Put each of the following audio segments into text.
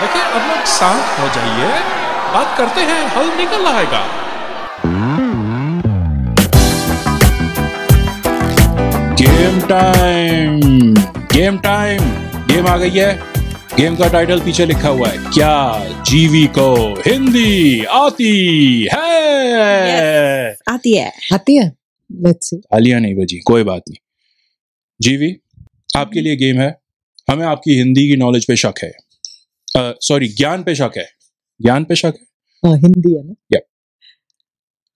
देखिए अब लोग शांत हो जाइए। बात करते हैं हल निकल आएगा। Game time game time game आ गई है। गेम का टाइटल पीछे लिखा हुआ है। क्या जीवी को हिंदी आती है? Yes, आती है। आती है? लेट्स सी तालियाँ नहीं बजी कोई बात नहीं। जीवी आपके लिए गेम है। हमें आपकी हिंदी की नॉलेज पे शक है। सॉरी ज्ञान पे शक है। ज्ञान पे शक है? हाँ हिंदी है ना?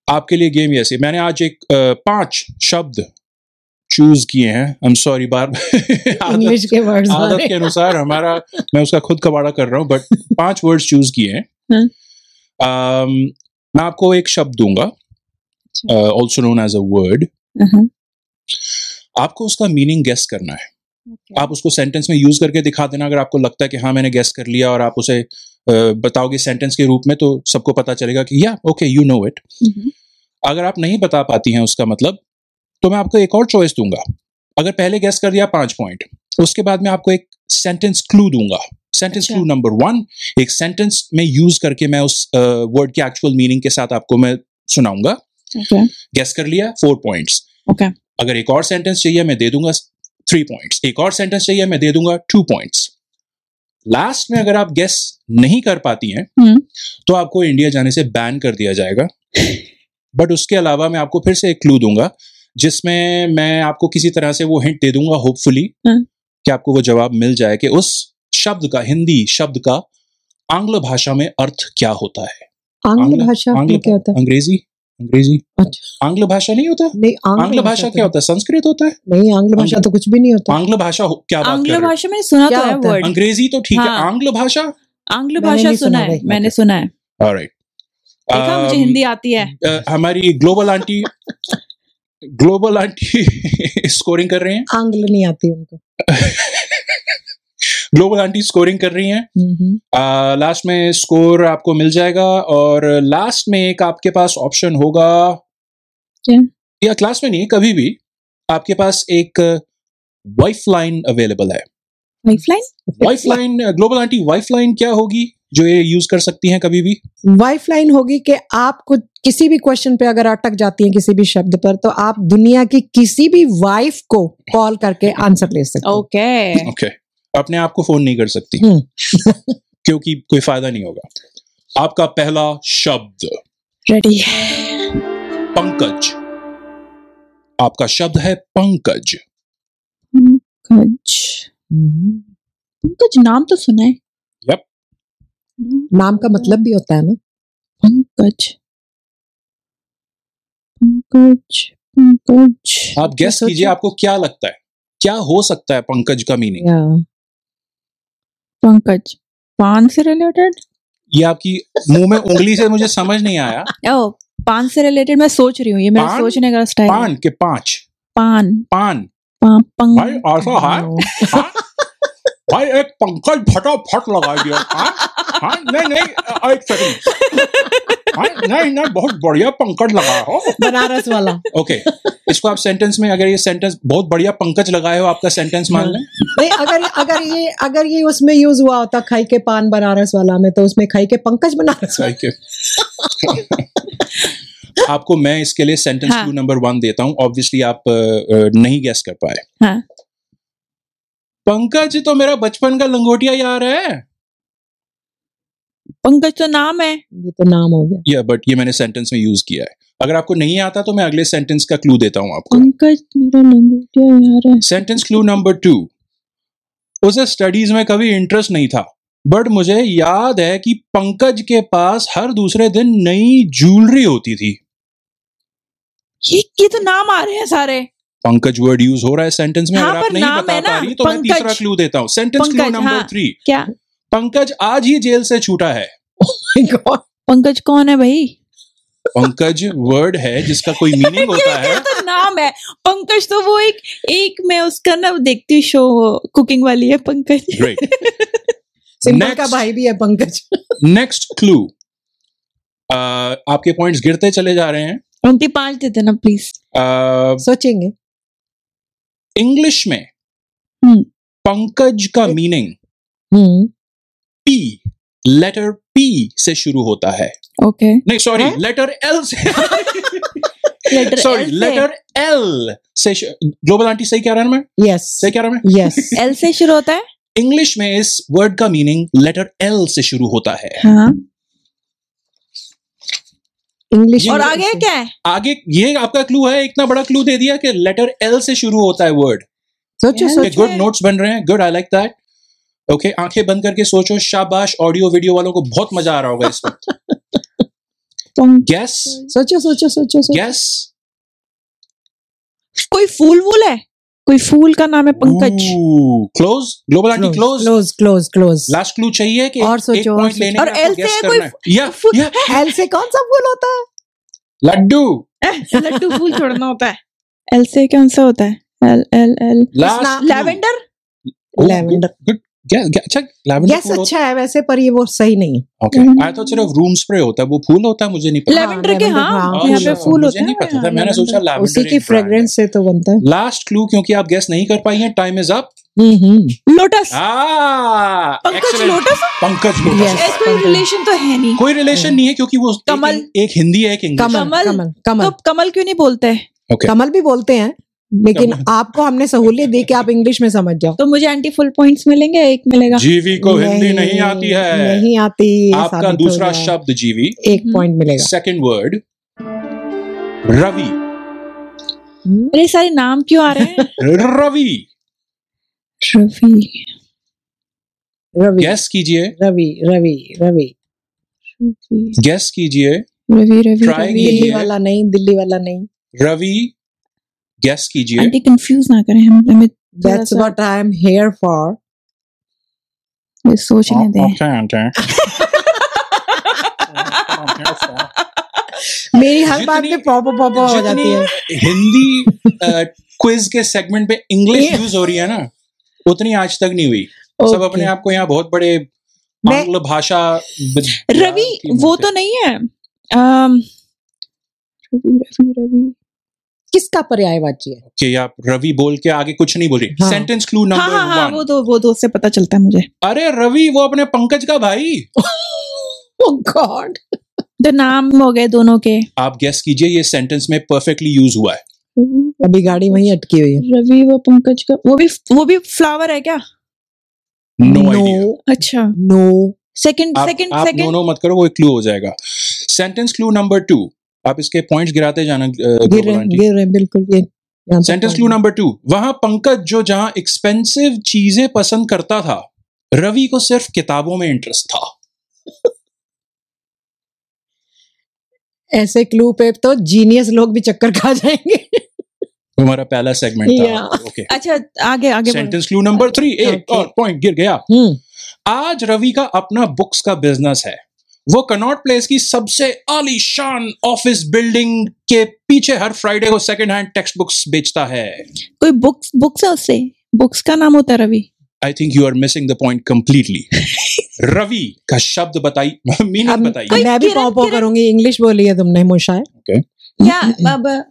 आपके लिए गेम ऐसे मैंने आज एक अ, पाँच शब्द चूज़ किए हैं। आई एम सॉरी बार इंग्लिश के वर्ड्स आदत के अनुसार हमारा मैं उसका खुद कबाड़ा कर रहा हूँ बट पाँच वर्ड्स चूज़ किए हैं। हाँ। मैं आपको एक शब्द दूँगा। Also known as a word. आपको उसका मीनिंग गेस करना है। आप उसको सेंटेंस में यूज़ करके दिखा देना अगर आपको लगता है कि हाँ मैंने गेस कर लिया और आप उसे बताओगे सेंटेंस के रूप में तो सबको पता चलेगा कि या ओके यू नो इट. अगर आप नहीं बता पाती हैं उसका मतलब तो मैं आपको एक और चॉइस दूँगा अगर पहले गेस कर दिया पाँच पॉइंट उसके बाद मैं आपको एक सेंटेंस क्लू दूँगा सेंटेंस। क्लू नंबर वन एक सेंटेंस में यूज़ करके मैं उस वर्ड uh, के एक्चुअल मीनिंग के साथ आपको मैं सुनाऊँगा Okay. कर लिया फोर पॉइंट्स Okay. अगर एक और सेंटेंस चाहिए मैं दे दूँगा थ्री पॉइंट्स एक और सेंटेंस चाहिए मैं दे दूँगा टू पॉइंट्स लास्ट में अगर आप गेस नहीं कर पाती हैं हम्म। तो आपको इंडिया जाने से बैन कर दिया जाएगा. बट उसके अलावा मैं आपको फिर से एक क्लू दूँगा जिसमें मैं आपको किसी तरह से वो हिंट दे दूँगा होपफुली हाँ। कि आपको वो जवाब मिल जाए कि उस शब्द का हिंदी शब्द का आंग्ल भाषा में अर्थ क्या होता है? आंग्ल- भाषा आंग्ल क्या होता है? अंग्रेज़ी? अंग्रेज़ी? अच्छा आंग्ल भाषा नहीं होता? नहीं आंग्ल भाषा तो। क्या होता है? संस्कृत होता है? नहीं आंग्ल भाषा तो कुछ भी नहीं होता। आंग्ल भाषा हो- क्या आंग्ल भाषा में सुना तो है वर्ड अंग्रेज़ी तो ठीक है। हाँ। आंग्ल भाषा? आंग्ल भाषा सुना है मैंने सुना है। ऑलराइट देखा मुझे Um, हिंदी आती है। हमारी global aunty global aunty scoring कर रहे हैं। आंग्ल नहीं आती उनको। ग्लोबल आंटी स्कोरिंग कर रही हैं। लास्ट में स्कोर आपको मिल जाएगा और लास्ट में एक आपके पास ऑप्शन होगा। क्या? या क्लास में नहीं कभी भी आपके पास एक वाइफ लाइन अवेलेबल है। Lifeline wife line global aunty wife line क्या होगी जो ये यूज़ कर सकती हैं कभी भी? वाइफ लाइन होगी कि आप कुछ किसी भी क्वेश्चन पे अगर अटक जाती हैं किसी भी शब्द पर तो आप दुनिया की किसी भी वाइफ को कॉल करके आंसर ले सकते हैं। ओके ओके अपने आप को फ़ोन नहीं कर सकती। हम्म। क्योंकि कोई फ़ायदा नहीं होगा। आपका पहला शब्द। रेडी पंकज। आपका शब्द है पंकज। पंकज। हम्म। पंकज नाम तो सुना है। Yep. नाम का मतलब भी होता है ना। पंकज। पंकज पंकज। आप गेस। कीजिए आपको क्या लगता है? क्या हो सकता है पंकज का मीनिंग पंकज। पान से रिलेटेड ये आपकी मुँह में उंगली से मुझे समझ नहीं आया। ओ पान से रिलेटेड मैं सोच रही हूँ ये मेरा पान? सोचने का स्टाइल पान के पाँच। पान। पान। पान पंग भाई ऐसा हाँ? भाई एक पंकज फटाफट लगा दिया हाँ? हाँ? नहीं नहीं एक सेकंड हाँ? नहीं नहीं बहुत बढ़िया पंकज लगा हो बनारस वाला ओके okay. इसको आप सेंटेंस में अगर ये सेंटेंस बहुत बढ़िया पंकज लगाए हो आपका सेंटेंस मान लें नहीं अगर अगर ये अगर ये उसमें यूज़ हुआ होता खाई के पान बनारस वाला में तो उसमें खाई के पंकज बनारस सही के आपको मैं इसके लिए सेंटेंस। क्लू नंबर वन देता हूँ ऑब्वियसली आप नहीं गैस कर पाए हाँ। पंकज तो मेरा बचपन का लंगोटिया यार है। पंकज तो नाम है। ये तो नाम हो गया। या बट ये मैंने सेंटेंस में यूज़ किया है। अगर आपको नहीं आता तो मैं अगले सेंटेंस का क्लू देता हूँ आपको। पंकज मेरा लंगोटिया यार है। सेंटेंस क्लू नंबर टू उसे स्टडीज़ में कभी इंटरेस्ट नहीं था बट मुझे याद है कि पंकज के पास हर दूसरे दिन नई ज्वेलरी होती थी। ये ये तो नाम आ रहे हैं सारे। पंकज वर्ड यूज़ हो रहा है सेंटेंस में हाँ, अगर आप नहीं बता पा रही तो मैं तीसरा क्लू देता हूँ। Sentence clue number. थ्री क्या? पंकज आज ही जेल से छूटा है। My पंकज कौन है भाई? पंकज वर्ड है जिसका कोई मीनिंग होता है। तो नाम है? पंकज तो वो एक एक मैं उसका ना देखती शो कुकिंग वाली है पंकज। सिंपल का भाई भी है पंकज। नेक्स्ट क्लू आपके पॉइंट्स गिरते चले जा रहे हैं। उनकी पाँच देते ना प्लीज़ सोचेंगे। इंग्लिश में हम्म। पंकज का मीनिंग पी लेटर पी से शुरू होता है। ओके नहीं सॉरी लेटर एल से। लेटर सॉरी लेटर एल से ग्लोबल आंटी सही कह रहा है ना मैं यस सही कह रहा हूँ मैं यस एल से शुरू होता है? इंग्लिश में इस वर्ड का मीनिंग लेटर एल से शुरू होता है। हाँ। इंग्लिश और आगे क्या है? आगे ये आपका क्लू है इतना बड़ा क्लू दे दिया कि लेटर एल से शुरू होता है वर्ड सोचो सोचो गुड नोट्स बन रहे हैं good I like that okay आँखें बंद करके सोचो शाबाश ऑडियो वीडियो वालों को बहुत मज़ा आ रहा होगा इस वक्त। तुम गैस सोचो सोचो सोचो सोचो गैस कोई फूल वूल है? कोई फूल का नाम है Pankaj. Close global aunty close close close close last clue चाहिए कि और सोचो, एक और पॉइंट लेने और एल से कोई या या एल से कौन सा फूल होता है? लड्डू। लड्डू फूल छोड़ना होता है। एल से कौन सा होता है? L L L lavender lavender good अच्छा लैवेंडर अच्छा है वैसे पर ये वो सही नहीं है। ओके आई थॉट सिर्फ़ रूम स्प्रे होता है वो फूल होता है मुझे नहीं पता। लेवेंडर के lavender, हाँ पे फूल मुझे होते नहीं पता था मैंने सोचा लैवेंडर उसी की फ्रेग्रेंस से तो बनता है। लास्ट क्लू क्योंकि आप गेस नहीं कर पाई हैं time is up hmm hmm. Lotus Ah, पंकज लोटस पंकज. लोटस कोई रिलेशन तो है नहीं। कोई रिलेशन नहीं है क्योंकि वो कमल। एक हिंदी है एक इंग्लिश कमल कमल। कमल कमल। तो कमल क्यों नहीं बोलते? हैं कमल भी बोलते हैं लेकिन आपको हमने सहूलियत दी कि आप इंग्लिश में समझ जाओ। तो मुझे एंटी फुल पॉइंट्स मिलेंगे एक मिलेगा। जीवी को नहीं, हिंदी नहीं आती है। नहीं आती आपका दूसरा शब्द जीवी। एक हम्म। पॉइंट मिलेगा। सेकंड वर्ड रवि। मेरे सारे नाम क्यों आ रहे हैं? रवि। रवि। रवि। गैस कीजिए। रवि रवि रवि। गैस कीजिए। रवि रवि। दिल्ली वाला नहीं दिल्ली वाला नहीं। रवि। गैस कीजिए। आंटी कंफ्यूज ना करें हम हमें that's what I am here for ये सोचने दें। Okay, aunty. मेरी हर बात जितनी- में पॉपो पॉपो हो जाती है। हिंदी क्विज के सेगमेंट पे इंग्लिश यूज़ हो रही है ना उतनी आज तक नहीं हुई। सब अपने आप को यहाँ बहुत बड़े आंग्ल भाषा रवि वो तो नहीं है। रवि रवि रवि। किसका पर्यायवाची है? कि आप रवि बोल के आगे कुछ नहीं बोल रही हाँ। सेंटेंस क्लू हाँ नंबर हाँ हाँ वन वो तो वो तो उससे पता चलता है मुझे। अरे रवि वो अपने पंकज का भाई। गॉड तो नाम हो गए दोनों के। आप गेस कीजिए ये सेंटेंस में परफेक्टली यूज़ हुआ है। रवि अभी गाड़ी वहीं अटकी हुई है। रवि वो पंकज का वो भी वो भी फ्लावर है क्या? नो आइडिया अच्छा। नो सेकंड सेकंड आप सेकंड दोनों मत करो वो एक क्लू हो जाएगा। सेंटेंस क्लू नंबर टू आप इसके पॉइंट्स गिराते जाना गिर रहे गिर रहे बिल्कुल ये सेंटेंस क्लू नंबर टू वहाँ पंकज जो जहाँ एक्सपेंसिव चीज़ें पसंद करता था रवि को सिर्फ़ किताबों में इंटरेस्ट था। ऐसे क्लू पे तो जीनियस लोग भी चक्कर खा जाएँगे। हमारा पहला सेगमेंट था. ओके अच्छा आगे आगे सेंटेंस क्लू नंबर थ्री एक और पॉइंट गिर गया। हम्म। आज रवि का अपना बुक्स का बिज़नेस है। वो कनॉट प्लेस की सबसे आलीशान ऑफ़िस बिल्डिंग के पीछे हर फ्राइडे को सेकंड हैंड टेक्स्ट बुक्स बेचता है। कोई बुक्स बुक्स है उससे? बुक्स का नाम होता है Ravi. I think you are missing the point completely Ravi का शब्द बताई मीनिंग बताई। मैं भी किरण- पॉ पॉ करूँगी इंग्लिश बोली है तुमने मुशाए। या अब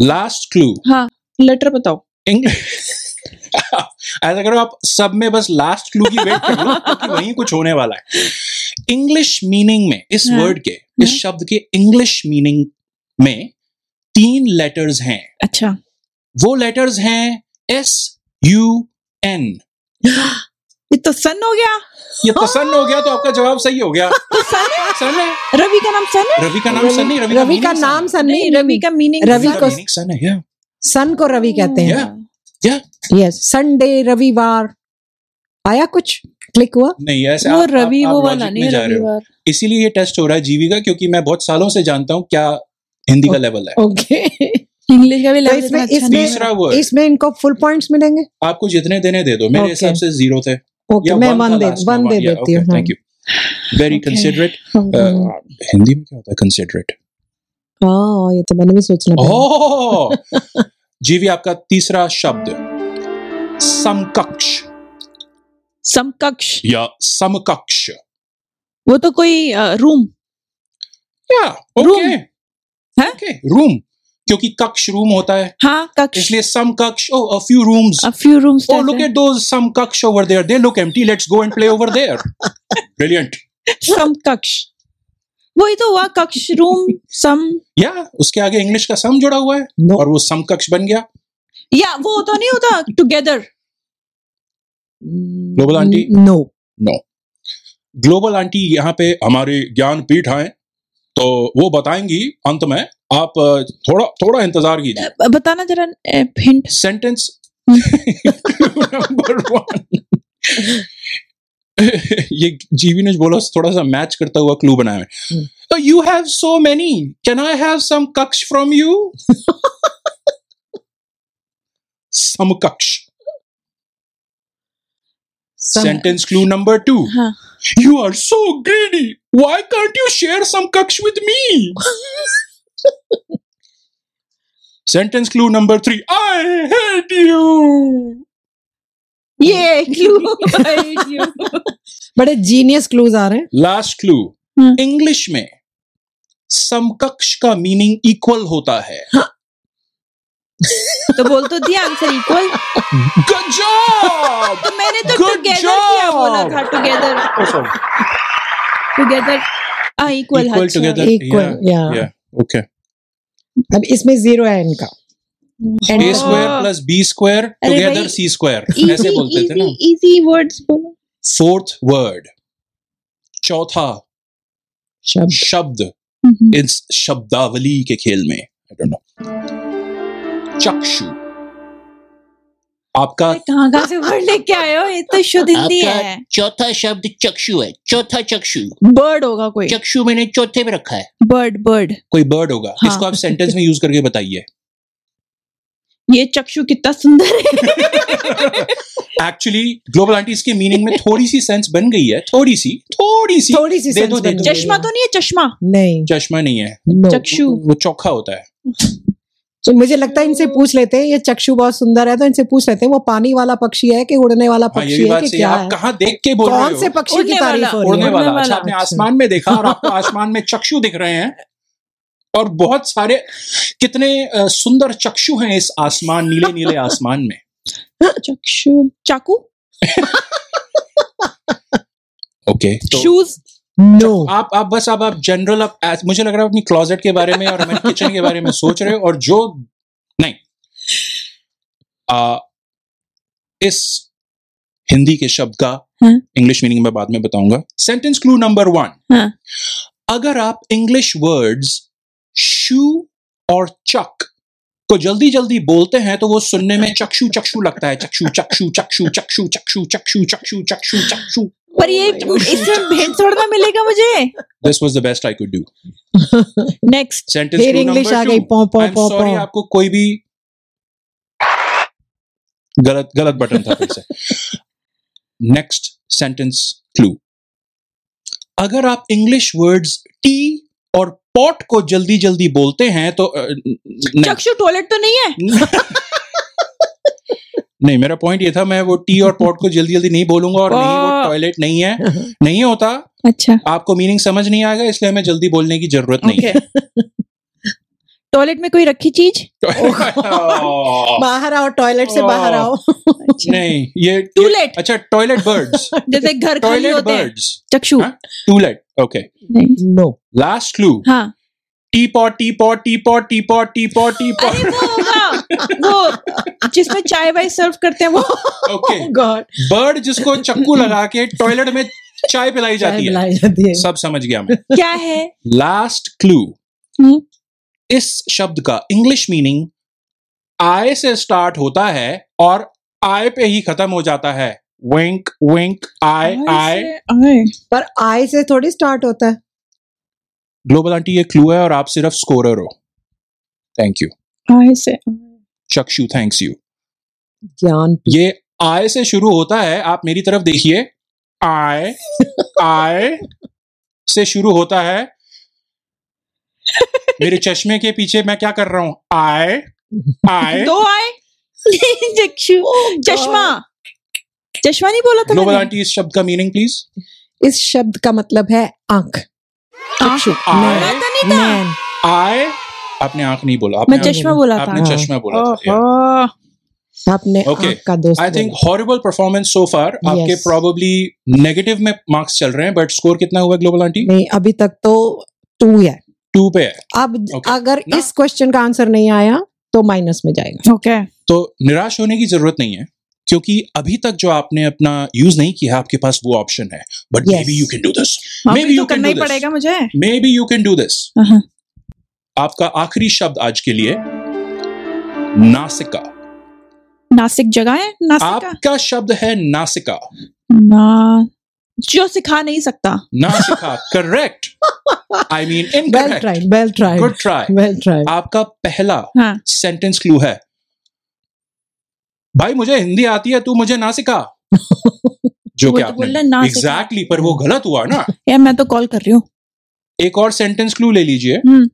लास्ट क्लू हाँ लेटर बताओ। ऐसा करो आप सब में बस लास्ट क्लू की वेट कर लो क्योंकि वहीं कुछ होने वाला है। इंग्लिश मीनिंग में इस हाँ। वर्ड के इस हाँ। शब्द के इंग्लिश मीनिंग में तीन लेटर्स हैं। अच्छा। वो लेटर्स हैं एस यू एन ये तो सन हो गया। ये तसन्न हो गया तो आपका जवाब सही हो गया। तो सन है? सन है। रवि का नाम सन है? रवि का नाम सन नहीं रवि, रवि का नाम सन नहीं रवि का मीनिंग रवि को- सन है. सन को रवि कहते हैं। Yeah. यस संडे रविवार। आया कुछ? क्लिक हुआ? नहीं ऐसे वो रवि वो वाला नहीं जा रहे रविवार इसीलिए ये टेस्ट हो रहा है जीवी का क्योंकि मैं बहुत सालों से जानता हूँ क्या हिंदी का लेवल है। ओके। इंग्लिश का भी लेवल इसमें अच्छा है। तीसरा वर्ड इसमें इनको फुल पॉइंट्स मिलेंगे? आपको जितने देने दे दो मेरे हिसाब से ज़ीरो थे। ओके मैं वन दे वन दे देती हूँ thank you. Very Okay. considerate. हाँ। Uh, हिंदी में क्या होता है कंसिडरेट हाँ ये तो मैंने भी सोचना जीवी आपका तीसरा शब्द समकक्ष। समकक्ष। या समकक्ष। वो तो कोई रूम। या रूम। है? रूम। क्योंकि कक्ष रूम होता है। हाँ कक्ष। इसलिए सम कक्ष ओ a few rooms a few rooms oh look at those some कक्ष over there they look empty let's go and play over there brilliant some कक्ष वही तो हुआ कक्ष रूम सम। या उसके आगे इंग्लिश का सम जुड़ा हुआ है। No. और वो सम कक्ष बन गया। या वो तो नहीं होता together Global aunty no no global aunty यहाँ पे हमारे ज्ञान पीठ आए तो वो बताएँगी अंत में आप थोड़ा थोड़ा इंतज़ार कीजिए। बताना जरा हिंट सेंटेंस नंबर वन ये जीवी ने बोला थोड़ा सा मैच करता हुआ क्लू बनाया है। तो you have so many can I have some कक्ष फ्रॉम यू समकक्ष। Sentence clue number two you are so greedy why can't you share some कक्ष with me sentence clue number three I hate you ये clue बड़े genius clues आ रहे हैं last clue English में समकक्ष का मीनिंग इक्वल होता है? तो बोल तो दिया आंसर इक्वल Good job. तो मैंने तो टुगेदर किया बोला था टुगेदर टुगेदर हाँ equal Equal together. Equal, yeah. Yeah. Okay. अब इसमें ज़ीरो है इनका square plus B square अरे together C square. ऐसे बोलते थे ना. इजी वर्ड्स बोलो Fourth word. चौथा शब्द शब्द इस शब्दावली के खेल में आई डोंट नो चक्षु। आपका कहाँ कहाँ से वर्ड लेके आए हो? ये तो शुद्ध हिंदी है। चौथा शब्द चक्षु है। चौथा चक्षु। बर्ड होगा कोई। चक्षु मैंने चौथे में रखा है। बर्ड बर्ड कोई बर्ड होगा। हाँ। इसको आप सेंटेंस में यूज़ करके बताइए। ये चक्षु कितना सुंदर है। एक्चुअली ग्लोबल आंटी इसके मीनिंग में थोड़ी सी सेंस बन गई है। थोड़ी सी थोड़ी सी थोड़ी सी दे दो, दे दो। चश्मा तो नहीं है चश्मा। नहीं। चश्मा नहीं है। no. चक्षु। वो चौखा होता है। तो मुझे लगता है इनसे पूछ लेते हैं ये चक्षु बहुत सुंदर है तो इनसे पूछ लेते हैं वो पानी वाला पक्षी है कि उड़ने वाला हाँ पक्षी है कि क्या आप है? कहाँ देख के बोल कौन से पक्षी की तारीफ़ हो रही उड़ने है वाला वाला। अच्छा आपने। आसमान में देखा और आपको आसमान में चक्षु दिख रहे हैं और बहुत सारे कितने सुंदर चक्षु हैं इस आसमान नीले नीले आसमान में। चक्षु चाकू। ओके तो शूज़ नो no. आप आप बस अब आप जनरल आप मुझे लग रहा है अपनी क्लोजेट के बारे में और हमारे किचन के बारे में सोच रहे हो और जो नहीं आ, इस हिंदी के शब्द का। इंग्लिश मीनिंग में बाद में बताऊँगा सेंटेंस क्लू नंबर वन। अगर आप इंग्लिश वर्ड्स शू और चक को जल्दी जल्दी बोलते हैं तो वो सुनने में चक्षु चक्षु लगता है चक्षु चक्षु चक्षु चक्षु चक्षु चक्षु चक्षु चक्षु चक्षु पर ये इसमें भेंट छोड़ना मिलेगा मुझे। This was the best I could do next sentence फिर इंग्लिश आ गई। पौ पौ पौ सॉरी आपको कोई भी गलत गलत बटन था फिर से। नेक्स्ट सेंटेंस क्लू अगर आप इंग्लिश वर्ड्स टी और पॉट को जल्दी जल्दी बोलते हैं तो नहीं, चक्षु टॉयलेट तो नहीं है? नहीं मेरा पॉइंट ये था मैं वो टी और पॉट को जल्दी जल्दी नहीं बोलूँगा और नहीं वो। टॉयलेट नहीं है। नहीं होता। अच्छा। आपको मीनिंग समझ नहीं आएगा इसलिए हमें जल्दी बोलने की ज़रूरत नहीं है। टॉयलेट में कोई रखी चीज़? बाहर आओ टॉयलेट से बाहर आओ। नहीं ये टूलेट अच्छा टॉयलेट बर्ड्स जैसे घर टॉयलेट होते हैं। बर्ड्स चक्षु? Too late okay no last clue हाँ। Tea pot tea pot tea pot tea pot tea pot tea अरे पॉट वो होगा। वो जिसमें चाय वाय सर्व करते हैं वो। ओके गॉड बर्ड जिसको चक्कू लगा के टॉयलेट में चाय पिलाई जाती है। जाती है। सब समझ गया मैं। क्या है? लास्ट क्लू हम्म। इस शब्द का इंग्लिश मीनिंग आय से स्टार्ट होता है और आय पे ही खत्म हो जाता है। विंक विंक आय आय पर आय से थोड़ी स्टार्ट होता है। ग्लोबल आंटी ये क्लू है और आप सिर्फ़ स्कोरर हो थैंक यू आय से चक्षु थैंक्स यू ज्ञान ये आय से शुरू होता है आप मेरी तरफ़ देखिए आय आय से शुरू होता है मेरे चश्मे के पीछे मैं क्या कर रहा हूँ आय आय दो आय चक्षु चश्मा चश्मा नहीं बोला था ग्लोबल आंटी इस शब्द का मीनिंग प्लीज़ इस शब्द का मतलब है आँख था नैन आय आपने आँख नहीं बोला आपने चश्मा बोला। था। आपने हाँ। चश्मा बोला था आपने Okay. आँख का दोस्त I think horrible performance so far आपके. प्रॉब्ली नेगेटिव में मार्क्स चल रहे हैं बट स्कोर कितना हुआ ग्लोबल आंटी नहीं अभी तक तो टू है। टू पे है। अब Okay. अगर ना- इस क्वेश्चन का आंसर नहीं आया तो माइनस में जाएगा। ओके तो निराश होने की ज़रूरत नहीं है। क्योंकि अभी तक जो आपने अपना यूज़ नहीं किया आपके पास वो ऑप्शन है। But maybe you can do this can करना do ही this. पड़ेगा मुझे। Maybe you can do this हाँ। आपका आखिरी शब्द आज के लिए नासिका। नासिक जगह है? नासिका? आपका शब्द है नासिका। ना जो सिखा नहीं सकता। नासिका correct I mean well tried well tried good try well tried आपका पहला हाँ। सेंटेंस क्लू है। भाई मुझे हिंदी आती है तू मुझे ना सिखा। जो वो कि तो। एग्जैक्टली पर वो गलत हुआ ना। यार मैं तो कॉल कर रही हूँ। एक और सेंटेंस क्लू ले लीजिए। हम्म।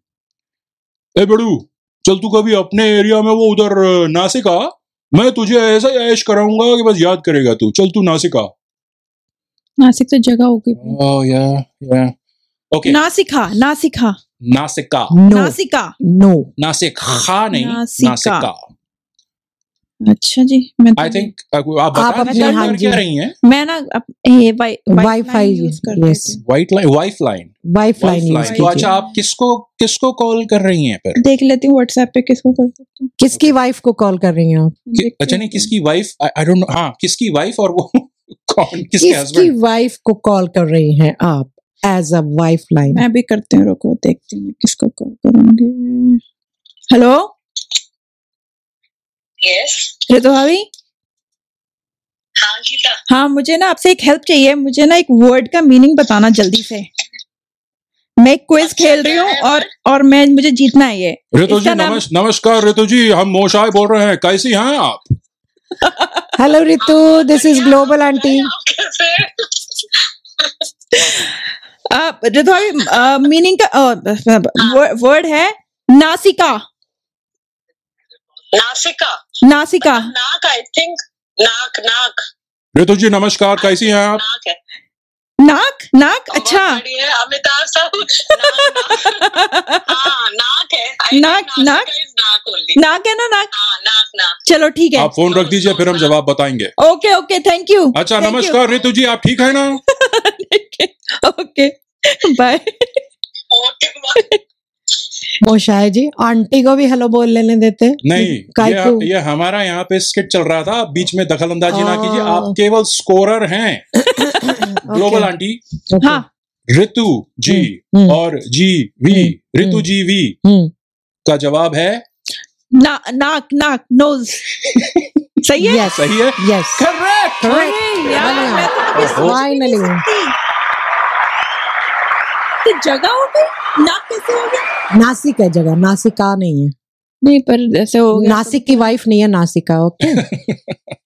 ए बड़ू चल तू कभी अपने एरिया में वो उधर नासिका मैं तुझे ऐसा ऐश कराऊँगा कि बस याद करेगा तू। चल तू नासिका नासिक तो जगह होगी ओह या या। ओके नासिका नासिका नासिका नासिका नो नासिका नहीं नासिका। अच्छा जी मैं तो आई थिंक आप बता आप अपने दीजिए हाँ। क्या रही हैं? मैं ना ये वाई वाईफाई यूज़ कर हूँ। White line wife line wife line तो अच्छा आप किसको किसको कॉल कर रही हैं फिर? देख लेती हूँ व्हाट्सएप पे किसको कर सकती हूँ। किसकी वाइफ को कॉल कर रही हैं आप? अच्छा नहीं किसकी वाइफ आई डोंट नो हाँ किसकी वाइफ और वो कौन किसके किसकी हस्बैंड वाइफ को कॉल कर रही हैं आप एज अ वाइफ लाइन मैं भी करती हूँ रुको देखती हूँ किसको कॉल करूँगी। हेलो यस ऋतु भाभी। हाँ गीता। हाँ मुझे ना आपसे एक हेल्प चाहिए। मुझे ना एक वर्ड का मीनिंग बताना जल्दी से। मैं क्विज अच्छा, खेल रही हूँ और और मैं मुझे जीतना है ये। ऋतु जी इसका नाम- नमस्, नमस्कार ऋतु जी हम मोशाय बोल रहे हैं। कैसी हैं आप? Hello Ritu this is global aunty आप ऋतु भाभी मीनिंग का वर्ड है नासिका। नासिका। नासिका। नाक आई थिंक नाक नाक। ऋतु जी नमस्कार कैसी हैं आप? नाक है। नाक नाक अच्छा। अमिताभ साहब। नाक नाक हाँ नाक है। नाक, नाक? नाक है ना नाक? हाँ नाक नाक। चलो ठीक है। आप फ़ोन रख दीजिए फिर हम जवाब बताएँगे। ओके ओके थैंक यू अच्छा नमस्कार ऋतु जी आप ठीक है ना? ओके। बाय ओके बाय मोशाय जी आंटी को भी हेलो बोल लेने देते। नहीं ये, ये हमारा यहाँ पे स्किट चल रहा था आप बीच में दखल अंदाजी ना कीजिए. आप केवल स्कोरर हैं। Global aunty. Okay. हाँ। ऋतु जी हम्म, और जी we hmm, Ritu ji we हम्म, का जवाब है? ना नाक नाक नोज़ सही है? Yes, सही है? Yes. Correct Correct. अरे यार Finally. मैं तो जगह हो गई? नाक कैसे हो गया? नासिक है जगह नासिका नहीं है। नहीं पर जैसे हो गया नासिक की वाइफ नहीं है नासिका ओके